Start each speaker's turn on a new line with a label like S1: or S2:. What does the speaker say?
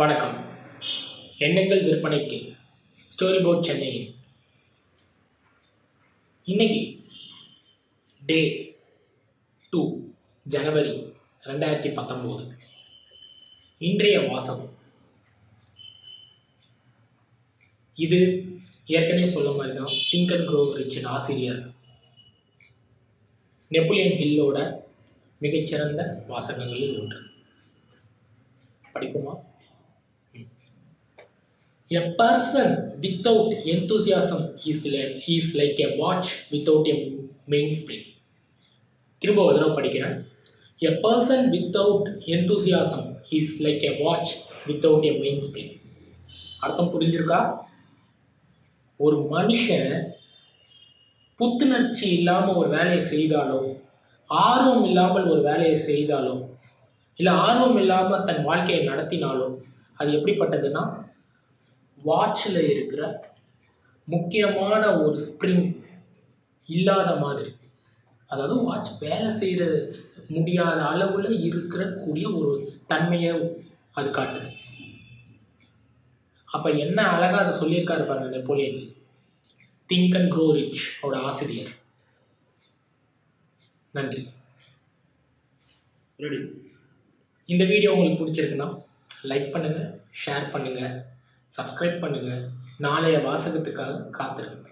S1: வணக்கம். எண்ணங்கள் விற்பனைக்கு ஸ்டோரி போர்ட் சென்னையின் இன்னைக்கு டே டூ ஜனவரி ரெண்டாயிரத்தி பத்தொம்போது இன்றைய வாசகம். இது ஏற்கனவே சொல்ல மாதிரி தான் டிங்கன் குரோ க்ரோ ஆசிரியர் நெப்போலியன் ஹில்லோட மிகச்சிறந்த வாசகங்களில் ஒன்று. படிப்போமா? A person without enthusiasm is like, is like a watch without a mainspring. திரும்ப ஒரு தடவை படிக்கிறேன் A person without enthusiasm is like a watch without a mainspring. அர்த்தம் புரிஞ்சிருக்கா ஒரு மனுஷன் புத்துணர்ச்சி இல்லாமல் ஒரு வேலையை செய்தாலோ ஆர்வம் இல்லாமல் ஒரு வேலையை செய்தாலோ இல்லை ஆர்வம் இல்லாமல் தன் வாழ்க்கையை நடத்தினாலோ அது எப்படிப்பட்டதுன்னா வாட்சில் இருக்கிற முக்கியமான ஒரு ஸ்ப்ரிங் இல்லாத மாதிரி. அதாவது வாட்ச் வேலை செய்கிற முடியாத அளவில் இருக்கிற கூடிய ஒரு தன்மையை அது காட்டுது. அப்போ என்ன அழகாக அதை சொல்லியிருக்காரு பாருங்க Napoleon. Think and grow rich அவரோட ஆசிரியர். நன்றி. ரெடி இந்த வீடியோ உங்களுக்கு பிடிச்சிருக்குன்னா லைக் பண்ணுங்கள் ஷேர் பண்ணுங்கள் சப்ஸ்கிரைப் பண்ணுங்கள் நாளைய வாசகத்துக்காக காத்திருங்க.